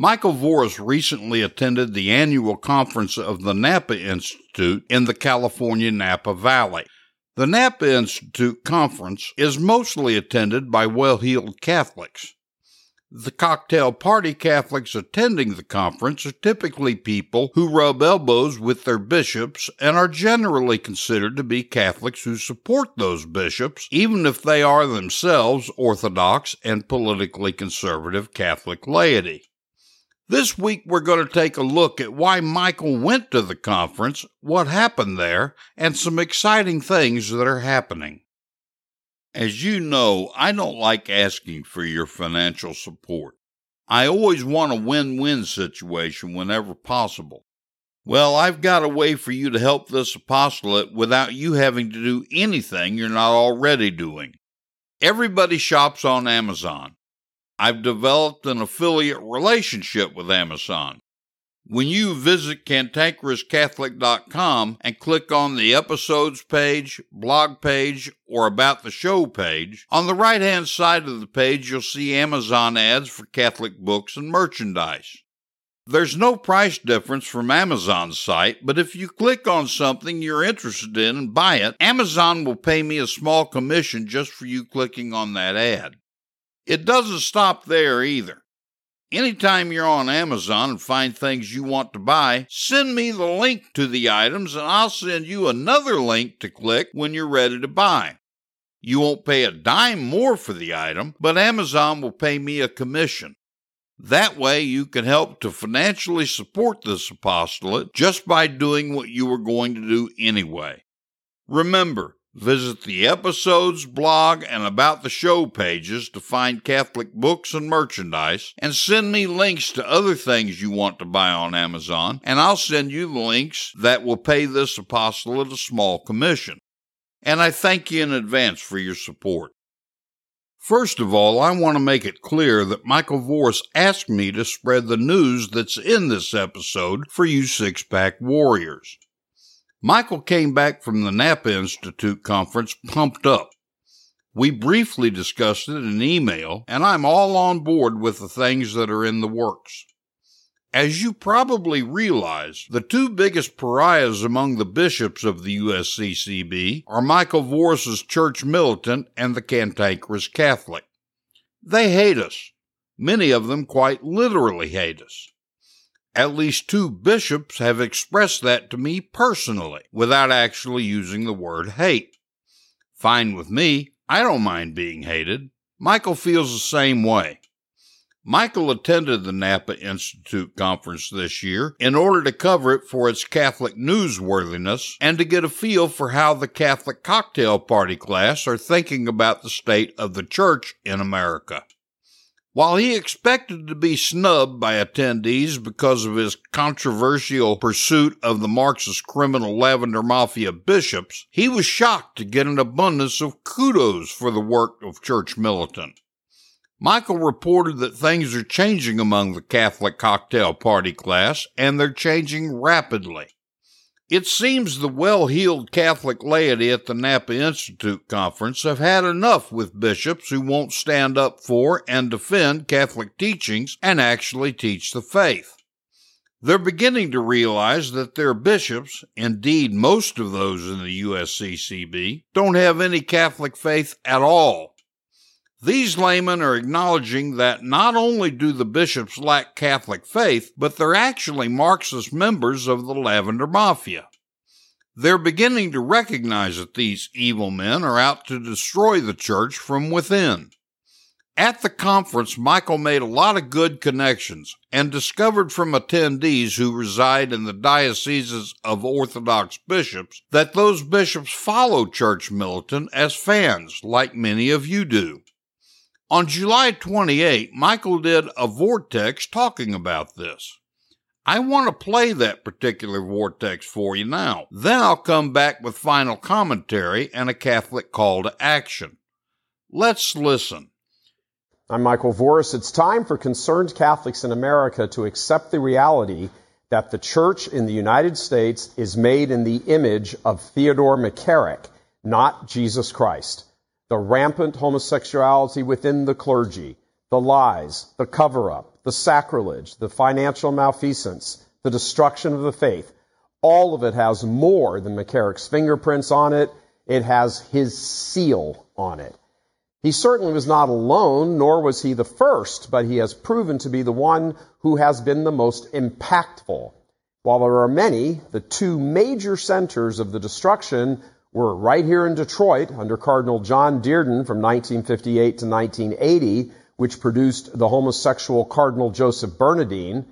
Michael Voris recently attended the annual conference of the Napa Institute in the California Napa Valley. The Napa Institute conference is mostly attended by well heeled Catholics. The cocktail party Catholics attending the conference are typically people who rub elbows with their bishops and are generally considered to be Catholics who support those bishops, even if they are themselves Orthodox and politically conservative Catholic laity. This week, we're going to take a look at why Michael went to the conference, what happened there, and some exciting things that are happening. As you know, I don't like asking for your financial support. I always want a win win situation whenever possible. Well, I've got a way for you to help this apostolate without you having to do anything you're not already doing. Everybody shops on Amazon. I've developed an affiliate relationship with Amazon. When you visit cantankerouscatholic.com and click on the episodes page, blog page, or about the show page, on the right hand side of the page you'll see Amazon ads for Catholic books and merchandise. There's no price difference from Amazon's site, but if you click on something you're interested in and buy it, Amazon will pay me a small commission just for you clicking on that ad. It doesn't stop there either. Anytime you're on Amazon and find things you want to buy, send me the link to the items and I'll send you another link to click when you're ready to buy. You won't pay a dime more for the item, but Amazon will pay me a commission. That way, you can help to financially support this apostolate just by doing what you were going to do anyway. Remember, Visit the episodes, blog, and about the show pages to find Catholic books and merchandise, and send me links to other things you want to buy on Amazon, and I'll send you the links that will pay this apostolate a small commission. And I thank you in advance for your support. First of all, I want to make it clear that Michael Voris asked me to spread the news that's in this episode for you six pack warriors. Michael came back from the Napa Institute conference pumped up. We briefly discussed it in email, and I'm all on board with the things that are in the works. As you probably realize, the two biggest pariahs among the bishops of the USCCB are Michael Voris's church militant and the cantankerous Catholic. They hate us. Many of them quite literally hate us. At least two bishops have expressed that to me personally without actually using the word hate. Fine with me, I don't mind being hated. Michael feels the same way. Michael attended the Napa Institute conference this year in order to cover it for its Catholic newsworthiness and to get a feel for how the Catholic cocktail party class are thinking about the state of the church in America. While he expected to be snubbed by attendees because of his controversial pursuit of the Marxist criminal Lavender Mafia bishops, he was shocked to get an abundance of kudos for the work of Church Militant. Michael reported that things are changing among the Catholic cocktail party class, and they're changing rapidly. It seems the well heeled Catholic laity at the Napa Institute conference have had enough with bishops who won't stand up for and defend Catholic teachings and actually teach the faith. They're beginning to realize that their bishops, indeed most of those in the USCCB, don't have any Catholic faith at all these laymen are acknowledging that not only do the bishops lack Catholic faith, but they're actually Marxist members of the Lavender Mafia. They're beginning to recognize that these evil men are out to destroy the church from within. At the conference, Michael made a lot of good connections and discovered from attendees who reside in the dioceses of Orthodox bishops that those bishops follow Church Militant as fans, like many of you do. On July 28, Michael did a vortex talking about this. I want to play that particular vortex for you now. Then I'll come back with final commentary and a Catholic call to action. Let's listen. I'm Michael Voris. It's time for concerned Catholics in America to accept the reality that the church in the United States is made in the image of Theodore McCarrick, not Jesus Christ. The rampant homosexuality within the clergy, the lies, the cover up, the sacrilege, the financial malfeasance, the destruction of the faith, all of it has more than McCarrick's fingerprints on it. It has his seal on it. He certainly was not alone, nor was he the first, but he has proven to be the one who has been the most impactful. While there are many, the two major centers of the destruction were right here in Detroit under Cardinal John Dearden from 1958 to 1980, which produced the homosexual Cardinal Joseph Bernardin,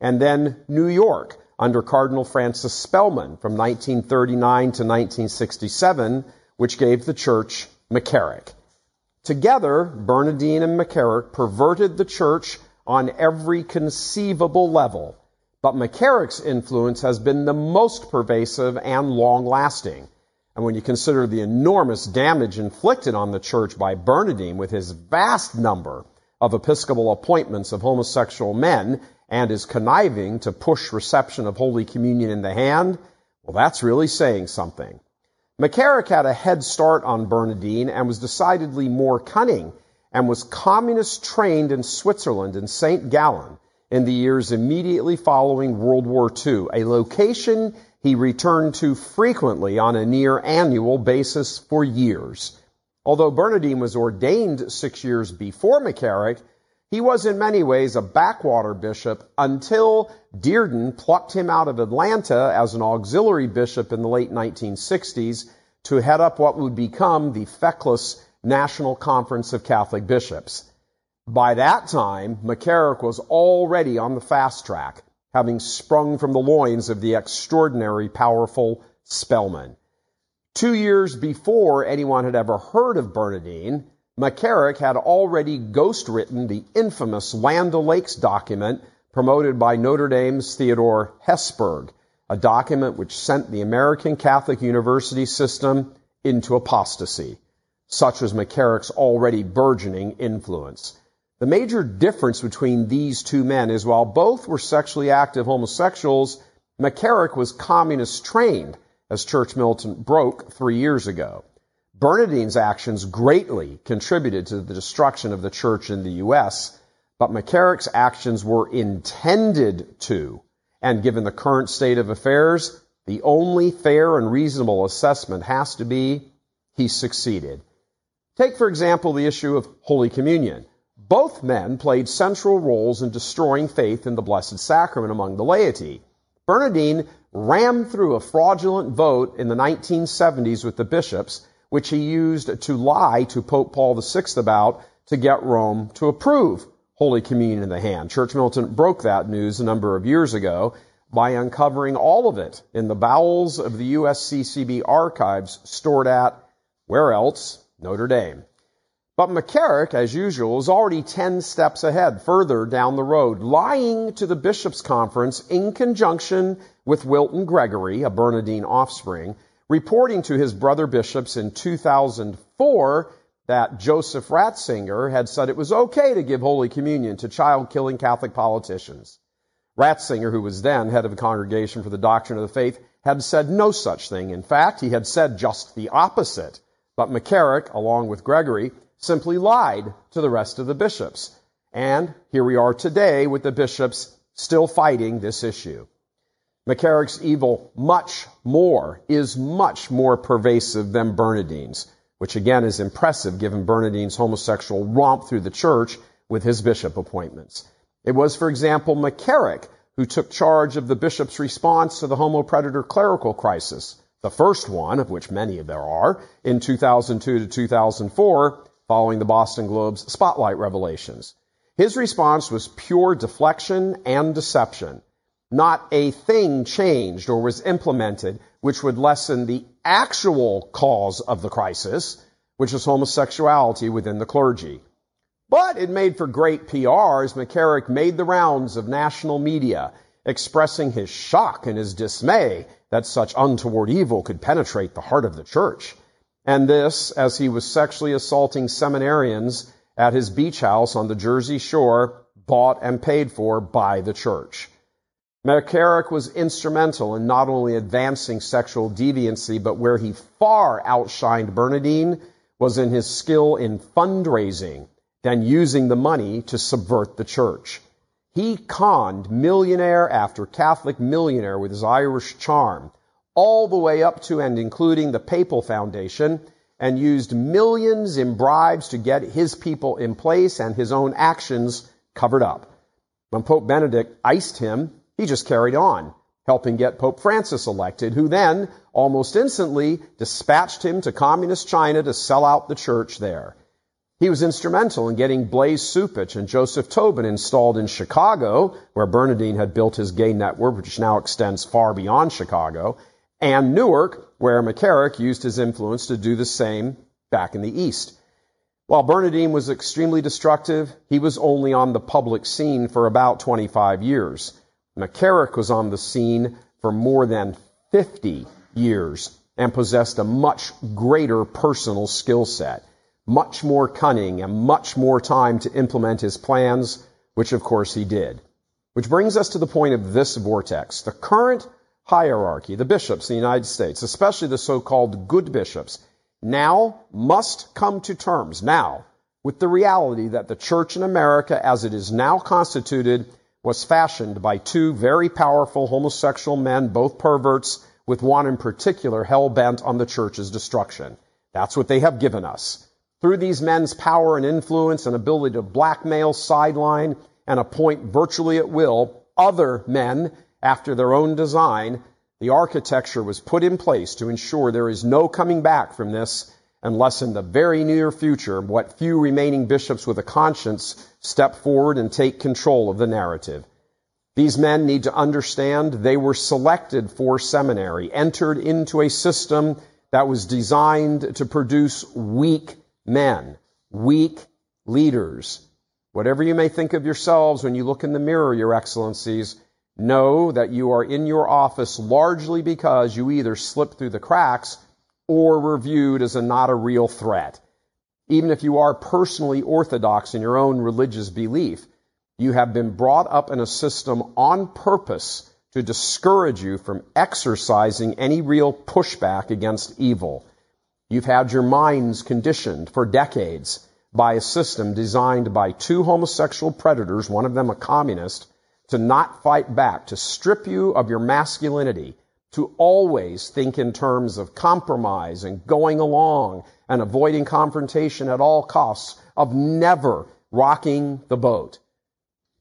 and then New York under Cardinal Francis Spellman from 1939 to 1967, which gave the church McCarrick. Together, Bernardin and McCarrick perverted the church on every conceivable level. But McCarrick's influence has been the most pervasive and long lasting. And when you consider the enormous damage inflicted on the church by Bernardin with his vast number of episcopal appointments of homosexual men and his conniving to push reception of Holy Communion in the hand, well, that's really saying something. McCarrick had a head start on Bernardin and was decidedly more cunning and was communist trained in Switzerland in St. Gallen in the years immediately following World War II, a location he returned to frequently on a near annual basis for years. Although Bernardin was ordained six years before McCarrick, he was in many ways a backwater bishop until Dearden plucked him out of Atlanta as an auxiliary bishop in the late 1960s to head up what would become the feckless National Conference of Catholic Bishops. By that time, McCarrick was already on the fast track, having sprung from the loins of the extraordinary powerful Spellman. Two years before anyone had ever heard of Bernardin, McCarrick had already ghostwritten the infamous Land O'Lakes document promoted by Notre Dame's Theodore Hesburgh, a document which sent the American Catholic University system into apostasy. Such was McCarrick's already burgeoning influence. The major difference between these two men is while both were sexually active homosexuals, McCarrick was communist trained, as Church Militant broke three years ago. Bernardin's actions greatly contributed to the destruction of the church in the U.S., but McCarrick's actions were intended to, and given the current state of affairs, the only fair and reasonable assessment has to be he succeeded. Take, for example, the issue of Holy Communion. Both men played central roles in destroying faith in the Blessed Sacrament among the laity. Bernardin rammed through a fraudulent vote in the 1970s with the bishops which he used to lie to Pope Paul VI about to get Rome to approve Holy Communion in the hand. Church Militant broke that news a number of years ago by uncovering all of it in the bowels of the USCCB archives stored at, where else? Notre Dame. But McCarrick, as usual, is already 10 steps ahead, further down the road, lying to the Bishops' Conference in conjunction with Wilton Gregory, a Bernardin offspring, reporting to his brother bishops in 2004 that Joseph Ratzinger had said it was okay to give Holy Communion to child killing Catholic politicians. Ratzinger, who was then head of the Congregation for the Doctrine of the Faith, had said no such thing. In fact, he had said just the opposite. But McCarrick, along with Gregory, simply lied to the rest of the bishops. And here we are today with the bishops still fighting this issue. McCarrick's evil much more, is much more pervasive than Bernardin's, which again is impressive given Bernardin's homosexual romp through the church with his bishop appointments. It was, for example, McCarrick who took charge of the bishop's response to the homo predator clerical crisis, the first one, of which many there are, in 2002 to 2004, following the Boston Globe's spotlight revelations. His response was pure deflection and deception. Not a thing changed or was implemented which would lessen the actual cause of the crisis, which is homosexuality within the clergy. But it made for great PR as McCarrick made the rounds of national media, expressing his shock and his dismay that such untoward evil could penetrate the heart of the church. And this, as he was sexually assaulting seminarians at his beach house on the Jersey shore, bought and paid for by the church. McCarrick was instrumental in not only advancing sexual deviancy, but where he far outshined Bernardin was in his skill in fundraising, then using the money to subvert the church. He conned millionaire after Catholic millionaire with his Irish charm, all the way up to and including the Papal Foundation, and used millions in bribes to get his people in place and his own actions covered up. When Pope Benedict iced him, he just carried on, helping get Pope Francis elected, who then, almost instantly, dispatched him to communist China to sell out the church there. He was instrumental in getting Blase Cupich and Joseph Tobin installed in Chicago, where Bernardin had built his gay network, which now extends far beyond Chicago, and Newark, where McCarrick used his influence to do the same back in the East. While Bernardin was extremely destructive, he was only on the public scene for about 25 years. McCarrick was on the scene for more than 50 years and possessed a much greater personal skill set, much more cunning and much more time to implement his plans, which of course he did. Which brings us to the point of this vortex. The current hierarchy, the bishops in the United States, especially the so-called good bishops, now must come to terms now with the reality that the church in America as it is now constituted was fashioned by two very powerful homosexual men, both perverts, with one in particular hell bent on the church's destruction. That's what they have given us. Through these men's power and influence and ability to blackmail, sideline, and appoint virtually at will other men after their own design, the architecture was put in place to ensure there is no coming back from this unless in the very near future what few remaining bishops with a conscience step forward and take control of the narrative. These men need to understand they were selected for seminary, entered into a system that was designed to produce weak men, weak leaders. Whatever you may think of yourselves when you look in the mirror, Your Excellencies, know that you are in your office largely because you either slipped through the cracks or were viewed as a not a real threat. Even if you are personally orthodox in your own religious belief, you have been brought up in a system on purpose to discourage you from exercising any real pushback against evil. You've had your minds conditioned for decades by a system designed by two homosexual predators, one of them a communist, to not fight back, to strip you of your masculinity, to always think in terms of compromise and going along and avoiding confrontation at all costs, of never rocking the boat,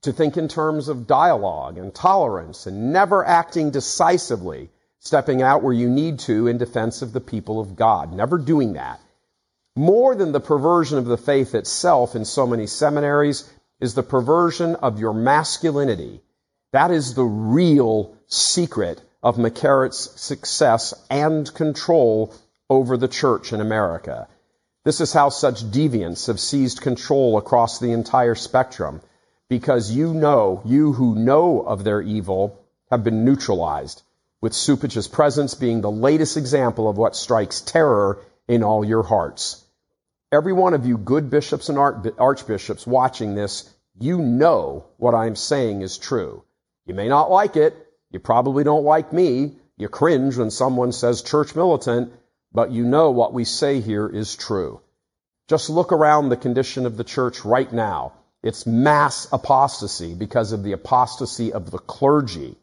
to think in terms of dialogue and tolerance and never acting decisively, stepping out where you need to in defense of the people of God, never doing that. More than the perversion of the faith itself in so many seminaries is the perversion of your masculinity. That is the real secret of McCarrick's success and control over the church in America. This is how such deviants have seized control across the entire spectrum because you know, you who know of their evil have been neutralized, with Cupich's presence being the latest example of what strikes terror in all your hearts. Every one of you good bishops and archbishops watching this, you know what I'm saying is true. You may not like it, you probably don't like me. You cringe when someone says church militant, but you know what we say here is true. Just look around the condition of the church right now. It's mass apostasy because of the apostasy of the clergy.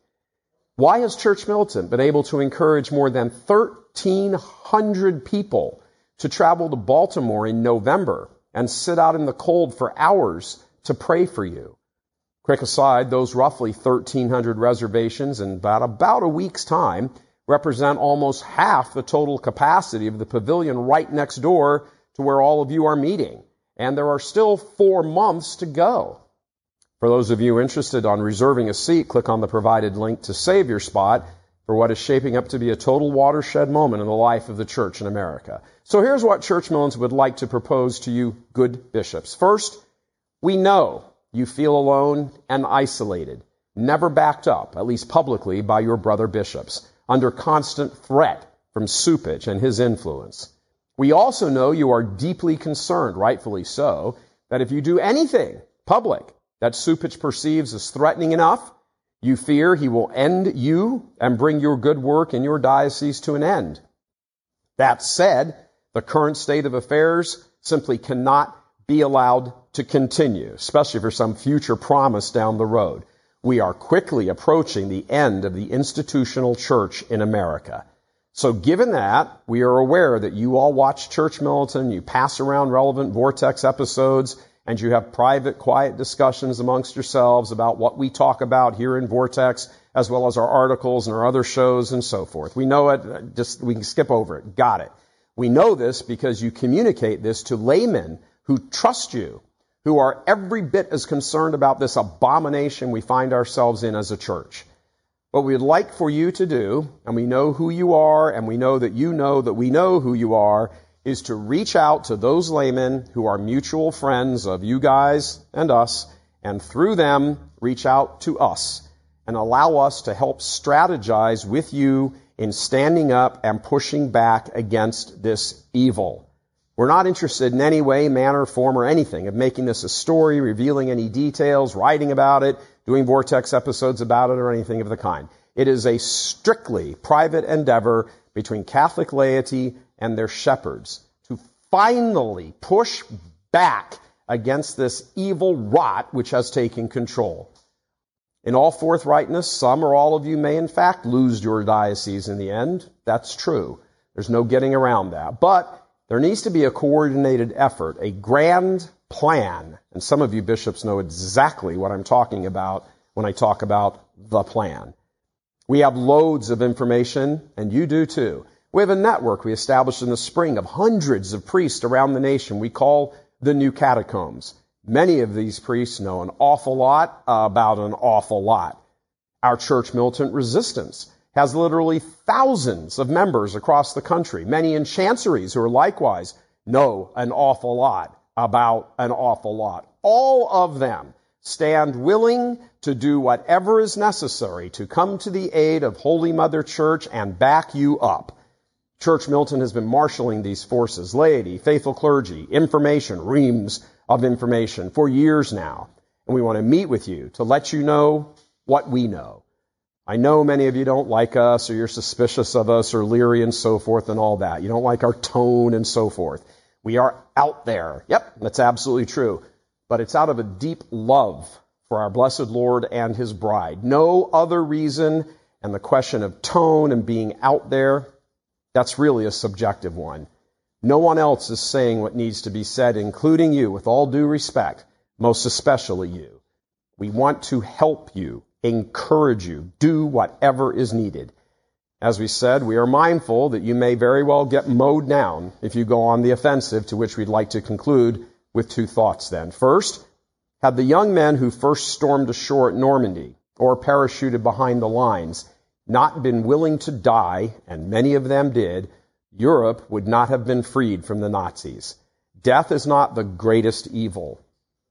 Why has Church Militant been able to encourage more than 1,300 people to travel to Baltimore in November and sit out in the cold for hours to pray for you? Quick aside, those roughly 1,300 reservations in about, about a week's time represent almost half the total capacity of the pavilion right next door to where all of you are meeting. And there are still four months to go. For those of you interested on reserving a seat, click on the provided link to save your spot for what is shaping up to be a total watershed moment in the life of the church in America. So here's what Church would like to propose to you good bishops. First, We know you feel alone and isolated, never backed up, at least publicly, by your brother bishops, under constant threat from Cupich and his influence. We also know you are deeply concerned, rightfully so, that if you do anything public that Cupich perceives as threatening enough, you fear he will end you and bring your good work in your diocese to an end. That said, the current state of affairs simply cannot be allowed to continue, especially for some future promise down the road. We are quickly approaching the end of the institutional church in America. So given that, we are aware that you all watch Church Militant, you pass around relevant Vortex episodes, and you have private, quiet discussions amongst yourselves about what we talk about here in Vortex, as well as our articles and our other shows and so forth. We know it, just, we can skip over it. Got it. We know this because you communicate this to laymen who trust you, who are every bit as concerned about this abomination we find ourselves in as a church. What we'd like for you to do, and we know who you are, and we know that you know that we know who you are, is to reach out to those laymen who are mutual friends of you guys and us, and through them, reach out to us and allow us to help strategize with you in standing up and pushing back against this evil. We're not interested in any way, manner, form, or anything of making this a story, revealing any details, writing about it, doing Vortex episodes about it, or anything of the kind. It is a strictly private endeavor between Catholic laity and their shepherds to finally push back against this evil rot which has taken control. In all forthrightness, some or all of you may in fact lose your diocese in the end. That's true. There's no getting around that. But there needs to be a coordinated effort, a grand plan. And some of you bishops know exactly what I'm talking about when I talk about the plan. We have loads of information, and you do too. We have a network we established in the spring of hundreds of priests around the nation we call the New Catacombs. Many of these priests know an awful lot about an awful lot. Our church militant resistance has literally thousands of members across the country, many in chanceries who are likewise know an awful lot about an awful lot. All of them stand willing to do whatever is necessary to come to the aid of Holy Mother Church and back you up. Church Militant has been marshaling these forces, laity, faithful clergy, information, reams of information for years now. And we want to meet with you to let you know what we know. I know many of you don't like us or you're suspicious of us or leery and so forth and all that. You don't like our tone and so forth. We are out there. Yep, that's absolutely true. But it's out of a deep love for our blessed Lord and his bride. No other reason. And the question of tone and being out there that's really a subjective one. No one else is saying what needs to be said, including you, with all due respect, most especially you. We want to help you, encourage you, do whatever is needed. As we said, we are mindful that you may very well get mowed down if you go on the offensive, to which we'd like to conclude with two thoughts then. First, had the young men who first stormed ashore at Normandy or parachuted behind the lines not been willing to die, and many of them did, Europe would not have been freed from the Nazis. Death is not the greatest evil.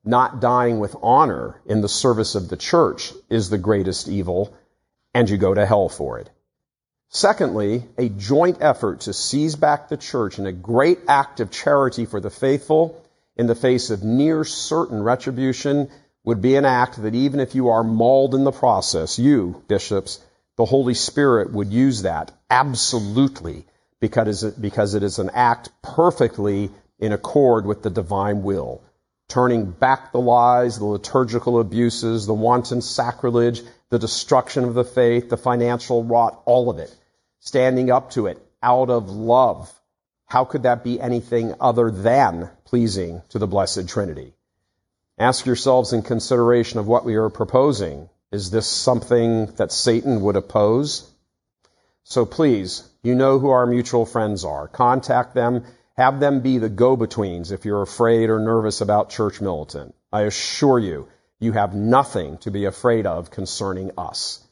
Not dying with honor in the service of the church is the greatest evil, and you go to hell for it. Secondly, a joint effort to seize back the church in a great act of charity for the faithful in the face of near certain retribution would be an act that even if you are mauled in the process, you, bishops, the Holy Spirit would use that absolutely because it, because it is an act perfectly in accord with the divine will. Turning back the lies, the liturgical abuses, the wanton sacrilege, the destruction of the faith, the financial rot, all of it. Standing up to it out of love. How could that be anything other than pleasing to the Blessed Trinity? Ask yourselves in consideration of what we are proposing is this something that Satan would oppose? So please, you know who our mutual friends are. Contact them. Have them be the go-betweens if you're afraid or nervous about church militant. I assure you, you have nothing to be afraid of concerning us.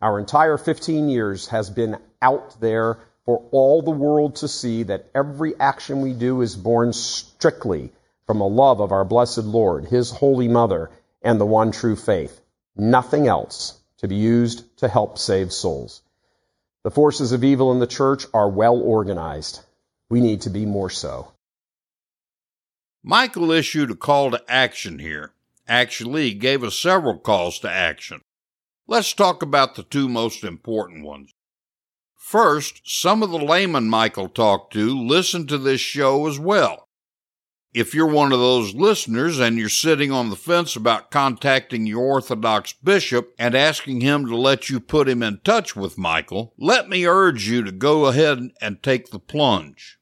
Our entire 15 years has been out there for all the world to see that every action we do is born strictly from a love of our blessed Lord, His Holy Mother, and the one true faith. Nothing else to be used to help save souls. The forces of evil in the church are well organized. We need to be more so. Michael issued a call to action here. Actually, he gave us several calls to action. Let's talk about the two most important ones. First, some of the laymen Michael talked to listened to this show as well. If you're one of those listeners and you're sitting on the fence about contacting your Orthodox bishop and asking him to let you put him in touch with Michael, let me urge you to go ahead and take the plunge.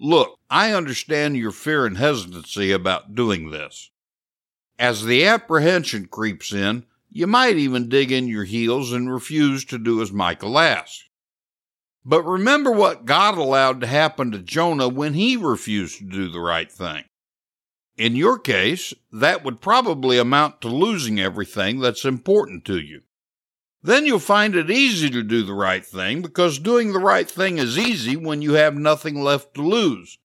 Look, I understand your fear and hesitancy about doing this. As the apprehension creeps in, you might even dig in your heels and refuse to do as Michael asks. But remember what God allowed to happen to Jonah when he refused to do the right thing. In your case, that would probably amount to losing everything that's important to you. Then you'll find it easy to do the right thing because doing the right thing is easy when you have nothing left to lose.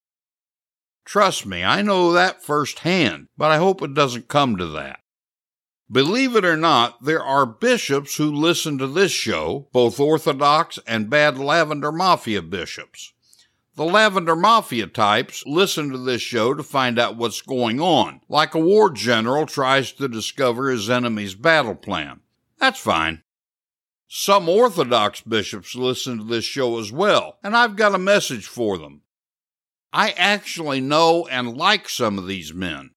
Trust me, I know that firsthand, but I hope it doesn't come to that. Believe it or not, there are bishops who listen to this show, both Orthodox and bad Lavender Mafia bishops. The Lavender Mafia types listen to this show to find out what's going on, like a war general tries to discover his enemy's battle plan. That's fine. Some Orthodox bishops listen to this show as well, and I've got a message for them. I actually know and like some of these men.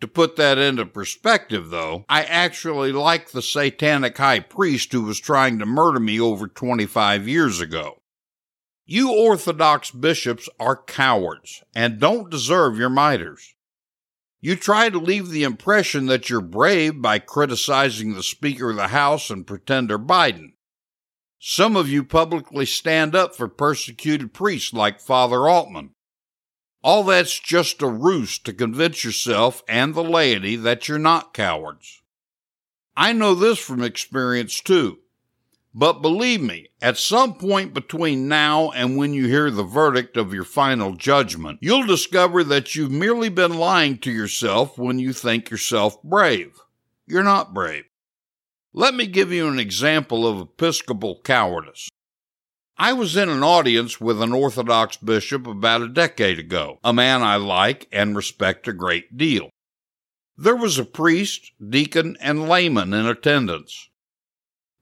To put that into perspective, though, I actually like the satanic high priest who was trying to murder me over 25 years ago. You Orthodox bishops are cowards and don't deserve your mitres. You try to leave the impression that you're brave by criticizing the Speaker of the House and Pretender Biden. Some of you publicly stand up for persecuted priests like Father Altman. All that's just a ruse to convince yourself and the laity that you're not cowards. I know this from experience too. But believe me, at some point between now and when you hear the verdict of your final judgment, you'll discover that you've merely been lying to yourself when you think yourself brave. You're not brave. Let me give you an example of episcopal cowardice. I was in an audience with an Orthodox bishop about a decade ago, a man I like and respect a great deal. There was a priest, deacon, and layman in attendance.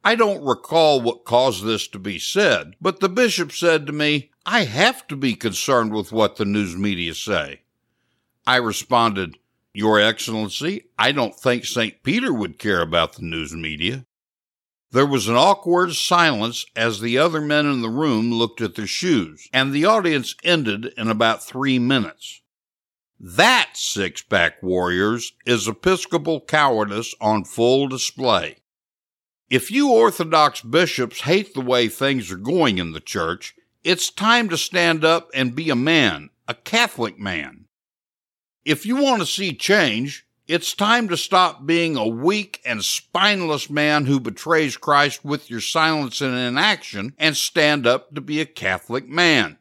I don't recall what caused this to be said, but the bishop said to me, I have to be concerned with what the news media say. I responded, Your Excellency, I don't think St. Peter would care about the news media. There was an awkward silence as the other men in the room looked at their shoes, and the audience ended in about three minutes. That, six pack warriors, is Episcopal cowardice on full display. If you Orthodox bishops hate the way things are going in the church, it's time to stand up and be a man, a Catholic man. If you want to see change, it's time to stop being a weak and spineless man who betrays Christ with your silence and inaction and stand up to be a Catholic man.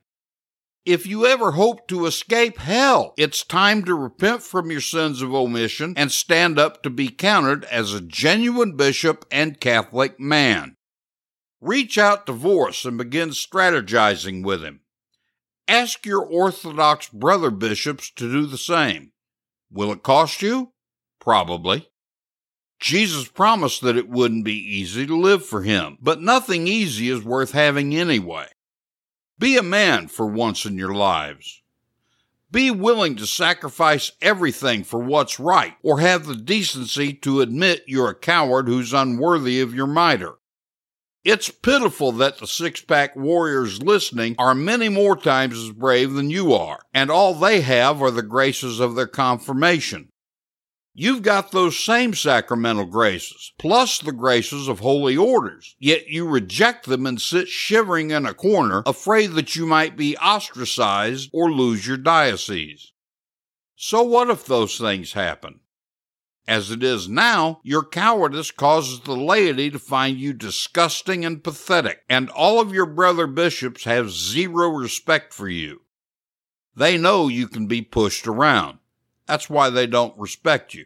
If you ever hope to escape hell, it's time to repent from your sins of omission and stand up to be counted as a genuine bishop and Catholic man. Reach out to Voris and begin strategizing with him. Ask your Orthodox brother bishops to do the same. Will it cost you? Probably. Jesus promised that it wouldn't be easy to live for him, but nothing easy is worth having anyway. Be a man for once in your lives. Be willing to sacrifice everything for what's right, or have the decency to admit you're a coward who's unworthy of your mitre. It's pitiful that the six pack warriors listening are many more times as brave than you are, and all they have are the graces of their confirmation. You've got those same sacramental graces, plus the graces of holy orders, yet you reject them and sit shivering in a corner, afraid that you might be ostracized or lose your diocese. So what if those things happen? As it is now, your cowardice causes the laity to find you disgusting and pathetic, and all of your brother bishops have zero respect for you. They know you can be pushed around. That's why they don't respect you.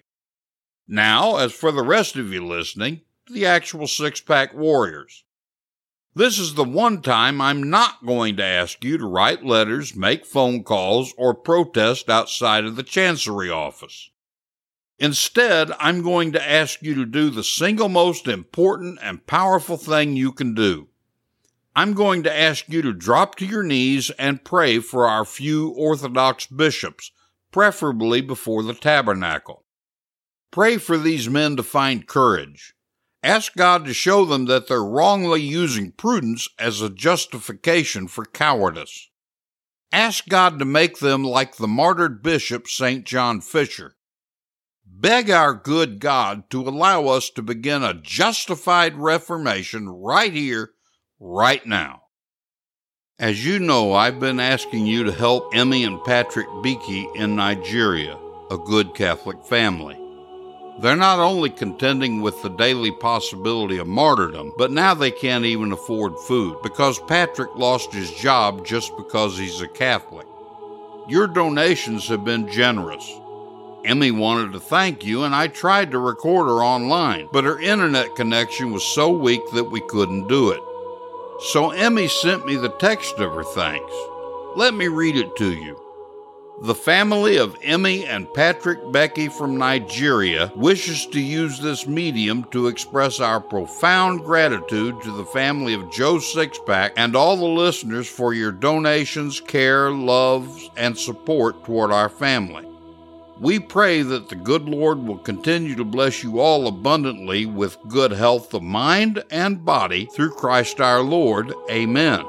Now, as for the rest of you listening, the actual six pack warriors. This is the one time I'm not going to ask you to write letters, make phone calls, or protest outside of the Chancery office. Instead, I'm going to ask you to do the single most important and powerful thing you can do. I'm going to ask you to drop to your knees and pray for our few Orthodox bishops, preferably before the tabernacle. Pray for these men to find courage. Ask God to show them that they're wrongly using prudence as a justification for cowardice. Ask God to make them like the martyred bishop St. John Fisher. Beg our good God to allow us to begin a justified reformation right here, right now. As you know, I've been asking you to help Emmy and Patrick Bekee in Nigeria, a good Catholic family. They're not only contending with the daily possibility of martyrdom, but now they can't even afford food because Patrick lost his job just because he's a Catholic. Your donations have been generous. Emmy wanted to thank you, and I tried to record her online, but her internet connection was so weak that we couldn't do it. So Emmy sent me the text of her thanks. Let me read it to you. The family of Emmy and Patrick Bekee from Nigeria wishes to use this medium to express our profound gratitude to the family of Joe Sixpack and all the listeners for your donations, care, love, and support toward our family. We pray that the good Lord will continue to bless you all abundantly with good health of mind and body through Christ our Lord. Amen.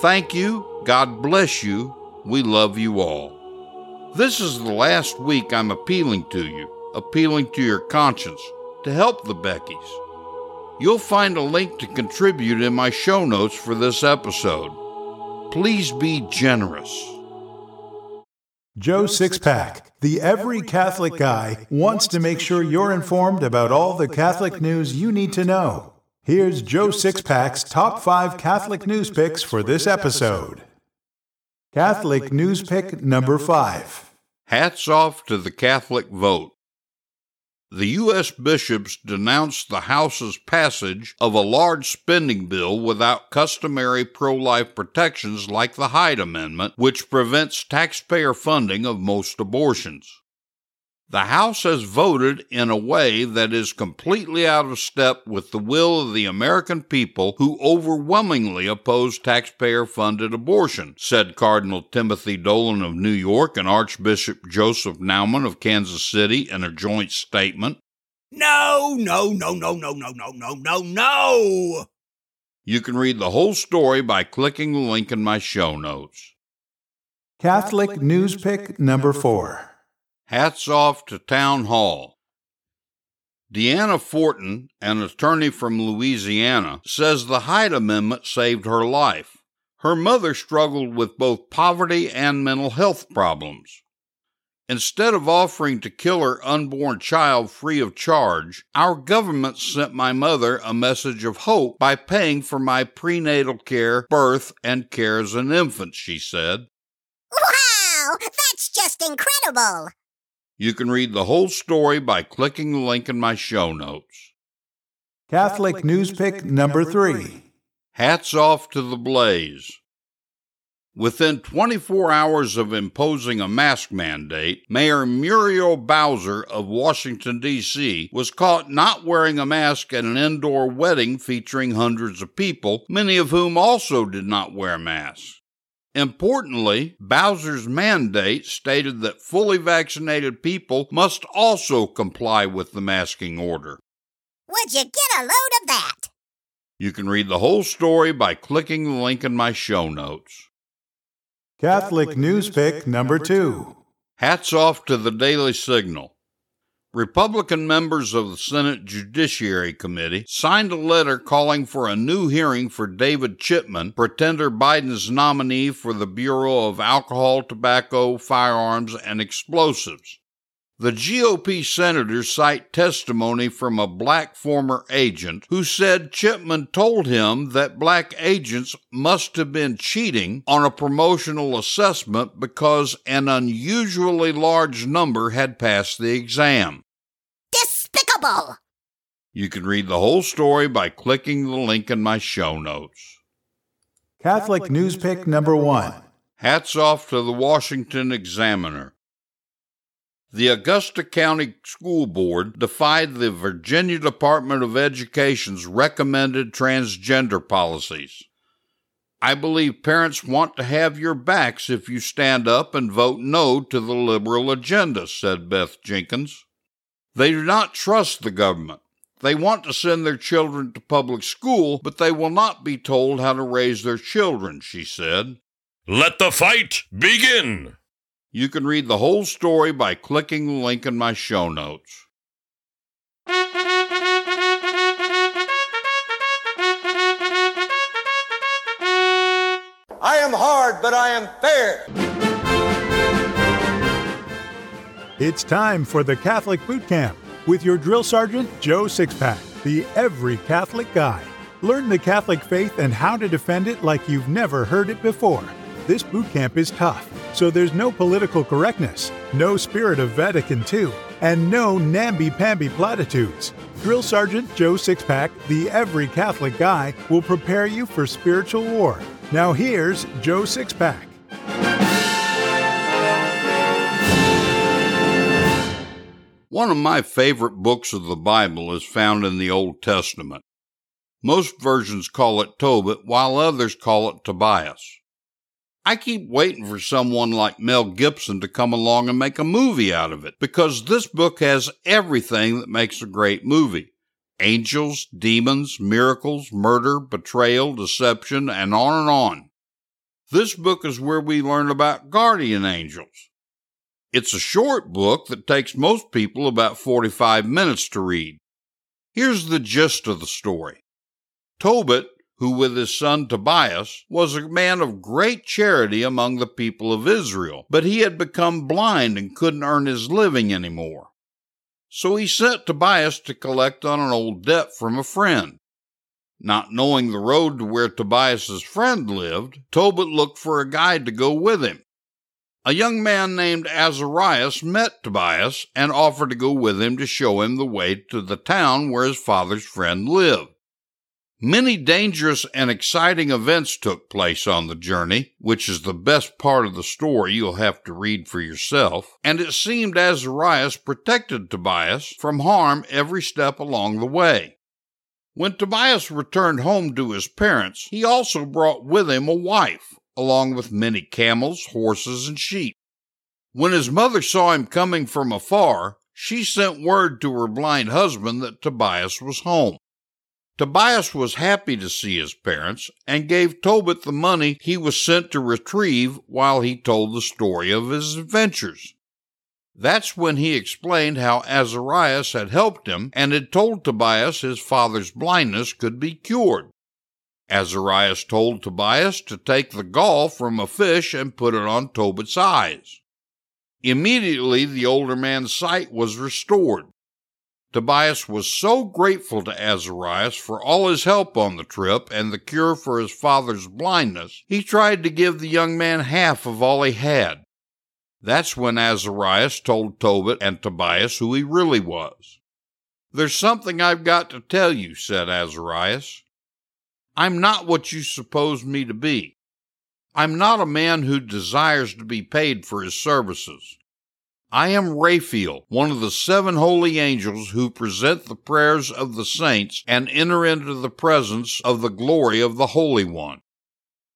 Thank you. God bless you we love you all. This is the last week I'm appealing to you, appealing to your conscience, to help the Bekees. You'll find a link to contribute in my show notes for this episode. Please be generous. Joe Sixpack, the Every Catholic Guy, wants to make sure you're informed about all the Catholic news you need to know. Here's Joe Sixpack's top five Catholic news picks for this episode. Catholic News Pick number five. Hats off to the Catholic vote. The U.S. bishops denounced the House's passage of a large spending bill without customary pro life protections like the Hyde Amendment, which prevents taxpayer funding of most abortions. The House has voted in a way that is completely out of step with the will of the American people who overwhelmingly oppose taxpayer funded abortion, said Cardinal Timothy Dolan of New York and Archbishop Joseph Naumann of Kansas City in a joint statement. No, no, no, no, no, no, no, no, no, no. You can read the whole story by clicking the link in my show notes. Catholic News Pick number four. Hats off to Town Hall. Deanna Fortin, an attorney from Louisiana, says the Hyde Amendment saved her life. Her mother struggled with both poverty and mental health problems. Instead of offering to kill her unborn child free of charge, our government sent my mother a message of hope by paying for my prenatal care, birth, and care as an infant, she said. Wow! That's just incredible! You can read the whole story by clicking the link in my show notes. Catholic News Pick number three. Hats off to the Blaze. Within 24 hours of imposing a mask mandate, Mayor Muriel Bowser of Washington, D.C. was caught not wearing a mask at an indoor wedding featuring hundreds of people, many of whom also did not wear masks. Importantly, Bowser's mandate stated that fully vaccinated people must also comply with the masking order. Would you get a load of that? You can read the whole story by clicking the link in my show notes. Catholic News Pick number two. Hats off to the Daily Signal. Republican members of the Senate Judiciary Committee signed a letter calling for a new hearing for David Chipman, pretender Biden's nominee for the Bureau of Alcohol, Tobacco, Firearms, and Explosives. The GOP senators cite testimony from a black former agent who said Chipman told him that black agents must have been cheating on a promotional assessment because an unusually large number had passed the exam. Despicable! You can read the whole story by clicking the link in my show notes. Catholic News Pick number one. Hats off to the Washington Examiner. The Augusta County School Board defied the Virginia Department of Education's recommended transgender policies. I believe parents want to have your backs if you stand up and vote no to the liberal agenda, said Beth Jenkins. They do not trust the government. They want to send their children to public school, but they will not be told how to raise their children, she said. Let the fight begin! You can read the whole story by clicking the link in my show notes. I am hard, but I am fair. It's time for the Catholic Boot Camp with your drill sergeant, Joe Sixpack, the every Catholic guy. Learn the Catholic faith and how to defend it like you've never heard it before. This boot camp is tough, so there's no political correctness, no spirit of Vatican II, and no namby-pamby platitudes. Drill Sergeant Joe Sixpack, the every Catholic guy, will prepare you for spiritual war. Now here's Joe Sixpack. One of my favorite books of the Bible is found in the Old Testament. Most versions call it Tobit, while others call it Tobias. I keep waiting for someone like Mel Gibson to come along and make a movie out of it because this book has everything that makes a great movie angels, demons, miracles, murder, betrayal, deception, and on and on. This book is where we learn about guardian angels. It's a short book that takes most people about 45 minutes to read. Here's the gist of the story. Tobit, who with his son Tobias was a man of great charity among the people of Israel, but he had become blind and couldn't earn his living anymore. So he sent Tobias to collect on an old debt from a friend. Not knowing the road to where Tobias's friend lived, Tobit looked for a guide to go with him. A young man named Azarias met Tobias and offered to go with him to show him the way to the town where his father's friend lived. Many dangerous and exciting events took place on the journey, which is the best part of the story you'll have to read for yourself, and it seemed Azarias protected Tobias from harm every step along the way. When Tobias returned home to his parents, he also brought with him a wife, along with many camels, horses, and sheep. When his mother saw him coming from afar, she sent word to her blind husband that Tobias was home. Tobias was happy to see his parents and gave Tobit the money he was sent to retrieve while he told the story of his adventures. That's when he explained how Azarias had helped him and had told Tobias his father's blindness could be cured. Azarias told Tobias to take the gall from a fish and put it on Tobit's eyes. Immediately the older man's sight was restored. Tobias was so grateful to Azarias for all his help on the trip and the cure for his father's blindness, he tried to give the young man half of all he had. That's when Azarias told Tobit and Tobias who he really was. There's something I've got to tell you, said Azarias. I'm not what you suppose me to be. I'm not a man who desires to be paid for his services. I am Raphael, one of the seven holy angels who present the prayers of the saints and enter into the presence of the glory of the Holy One.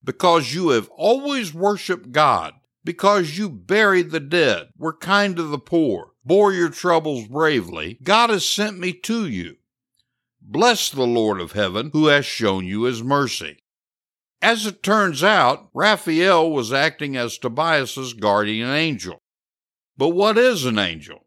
Because you have always worshiped God, because you buried the dead, were kind to the poor, bore your troubles bravely, God has sent me to you. Bless the Lord of heaven who has shown you his mercy. As it turns out, Raphael was acting as Tobias's guardian angel. But what is an angel?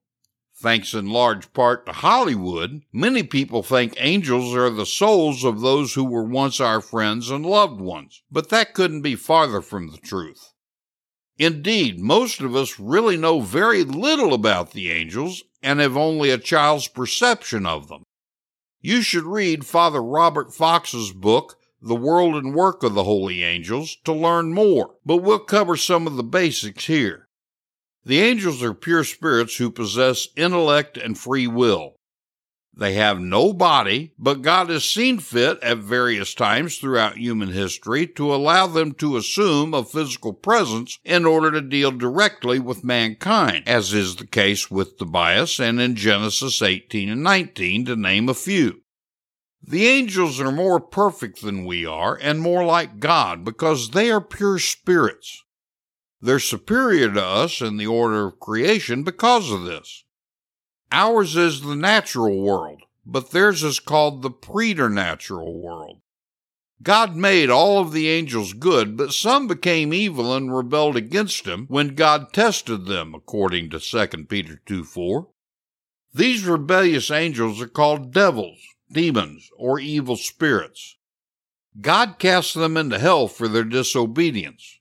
Thanks in large part to Hollywood, many people think angels are the souls of those who were once our friends and loved ones, but that couldn't be farther from the truth. Indeed, most of us really know very little about the angels and have only a child's perception of them. You should read Father Robert Fox's book, The World and Work of the Holy Angels, to learn more, but we'll cover some of the basics here. The angels are pure spirits who possess intellect and free will. They have no body, but God has seen fit at various times throughout human history to allow them to assume a physical presence in order to deal directly with mankind, as is the case with Tobias and in Genesis 18 and 19, to name a few. The angels are more perfect than we are and more like God because they are pure spirits. They're superior to us in the order of creation because of this. Ours is the natural world, but theirs is called the preternatural world. God made all of the angels good, but some became evil and rebelled against him when God tested them, according to 2 Peter 2 4. These rebellious angels are called devils, demons, or evil spirits. God cast them into hell for their disobedience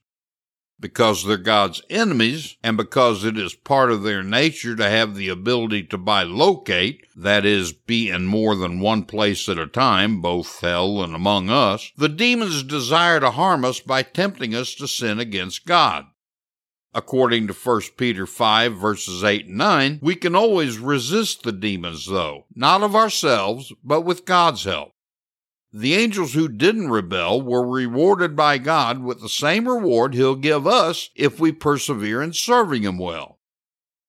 because they're God's enemies and because it is part of their nature to have the ability to bilocate, that is, be in more than one place at a time, both hell and among us, the demons desire to harm us by tempting us to sin against God. According to 1 Peter 5 verses 8 and 9, we can always resist the demons though, not of ourselves, but with God's help. The angels who didn't rebel were rewarded by God with the same reward He'll give us if we persevere in serving Him well.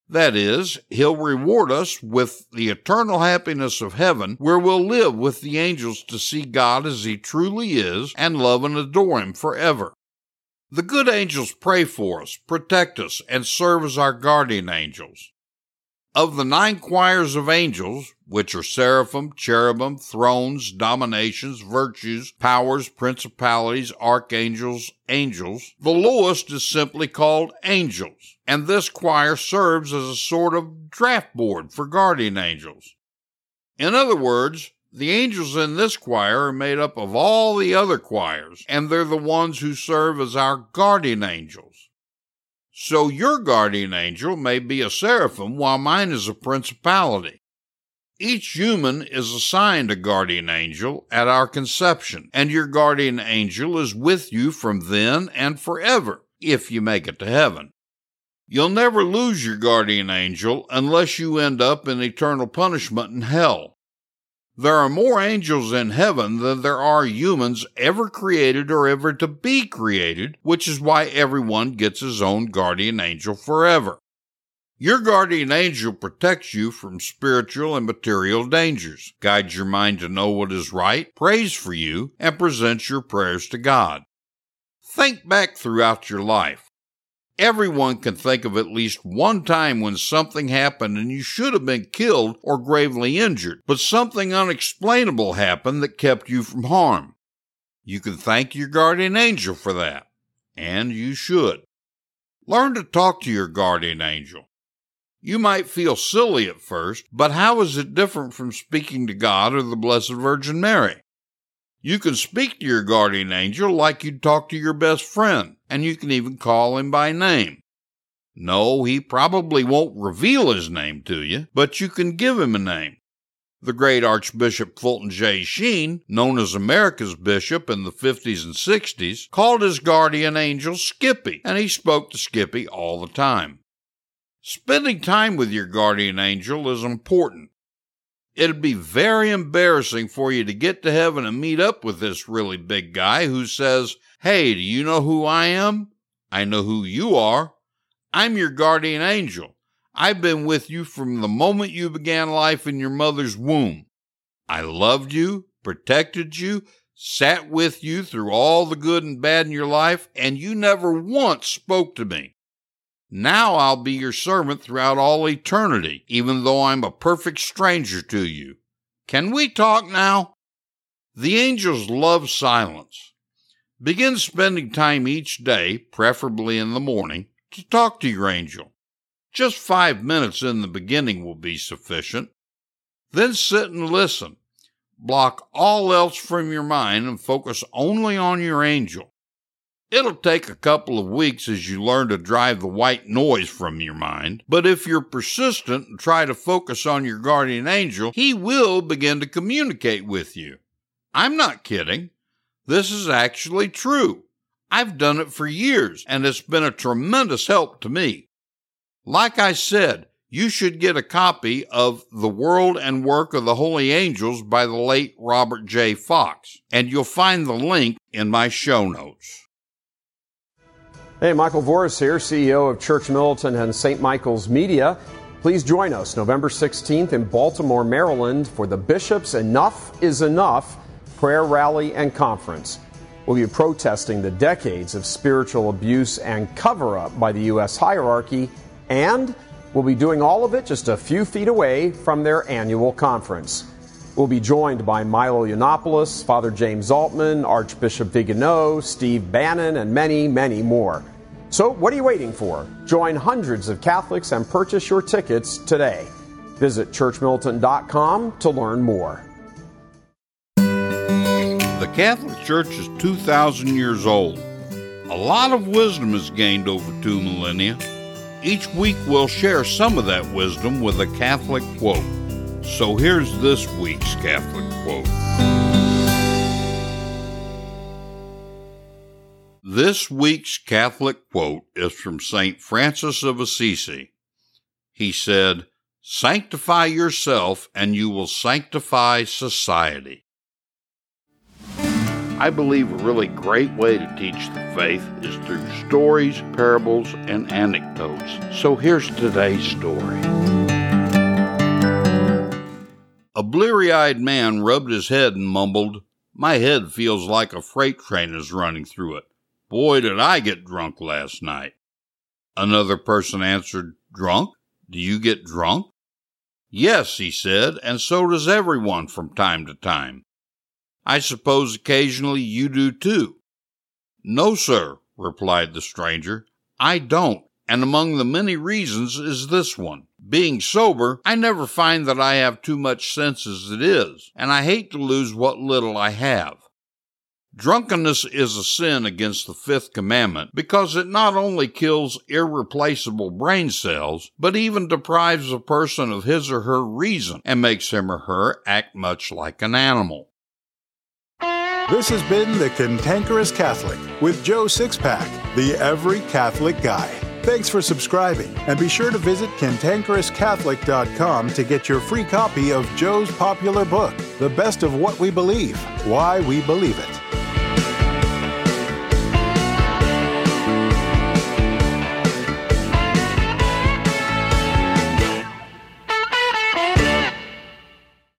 That is, He'll reward us with the eternal happiness of heaven, where we'll live with the angels to see God as He truly is and love and adore Him forever. The good angels pray for us, protect us, and serve as our guardian angels. Of the nine choirs of angels, which are seraphim, cherubim, thrones, dominations, virtues, powers, principalities, archangels, angels, the lowest is simply called angels, and this choir serves as a sort of draft board for guardian angels. In other words, the angels in this choir are made up of all the other choirs, and they're the ones who serve as our guardian angels. So your guardian angel may be a seraphim while mine is a principality. Each human is assigned a guardian angel at our conception, and your guardian angel is with you from then and forever, if you make it to heaven. You'll never lose your guardian angel unless you end up in eternal punishment in hell. There are more angels in heaven than there are humans ever created or ever to be created, which is why everyone gets his own guardian angel forever. Your guardian angel protects you from spiritual and material dangers, guides your mind to know what is right, prays for you, and presents your prayers to God. Think back throughout your life. Everyone can think of at least one time when something happened and you should have been killed or gravely injured, but something unexplainable happened that kept you from harm. You can thank your guardian angel for that, and you should. Learn to talk to your guardian angel. You might feel silly at first, but how is it different from speaking to God or the Blessed Virgin Mary? You can speak to your guardian angel like you'd talk to your best friend, and you can even call him by name. No, he probably won't reveal his name to you, but you can give him a name. The great Archbishop Fulton J. Sheen, known as America's bishop in the 50s and 60s, called his guardian angel Skippy, and he spoke to Skippy all the time. Spending time with your guardian angel is important it'd be very embarrassing for you to get to heaven and meet up with this really big guy who says, Hey, do you know who I am? I know who you are. I'm your guardian angel. I've been with you from the moment you began life in your mother's womb. I loved you, protected you, sat with you through all the good and bad in your life, and you never once spoke to me. Now I'll be your servant throughout all eternity, even though I'm a perfect stranger to you. Can we talk now? The angels love silence. Begin spending time each day, preferably in the morning, to talk to your angel. Just five minutes in the beginning will be sufficient. Then sit and listen. Block all else from your mind and focus only on your angel. It'll take a couple of weeks as you learn to drive the white noise from your mind, but if you're persistent and try to focus on your guardian angel, he will begin to communicate with you. I'm not kidding. This is actually true. I've done it for years, and it's been a tremendous help to me. Like I said, you should get a copy of The World and Work of the Holy Angels by the late Robert J. Fox, and you'll find the link in my show notes. Hey, Michael Voris here, CEO of Church Militant and St. Michael's Media. Please join us November 16th in Baltimore, Maryland for the Bishop's Enough is Enough prayer rally and conference. We'll be protesting the decades of spiritual abuse and cover up by the U.S. hierarchy, and we'll be doing all of it just a few feet away from their annual conference. We'll be joined by Milo Yiannopoulos, Father James Altman, Archbishop Vigano, Steve Bannon, and many, many more. So, what are you waiting for? Join hundreds of Catholics and purchase your tickets today. Visit churchmilitant.com to learn more. The Catholic Church is 2,000 years old. A lot of wisdom is gained over two millennia. Each week we'll share some of that wisdom with a Catholic quote. So here's this week's Catholic quote. This week's Catholic quote is from St. Francis of Assisi. He said, Sanctify yourself and you will sanctify society. I believe a really great way to teach the faith is through stories, parables, and anecdotes. So here's today's story. A bleary eyed man rubbed his head and mumbled, My head feels like a freight train is running through it. Boy, did I get drunk last night. Another person answered, Drunk? Do you get drunk? Yes, he said, and so does everyone from time to time. I suppose occasionally you do too. No, sir, replied the stranger. I don't, and among the many reasons is this one. Being sober, I never find that I have too much sense as it is, and I hate to lose what little I have. Drunkenness is a sin against the fifth commandment because it not only kills irreplaceable brain cells, but even deprives a person of his or her reason and makes him or her act much like an animal. This has been The Cantankerous Catholic with Joe Sixpack, the Every Catholic Guy. Thanks for subscribing, and be sure to visit cantankerouscatholic.com to get your free copy of Joe's popular book, The Best of What We Believe Why We Believe It.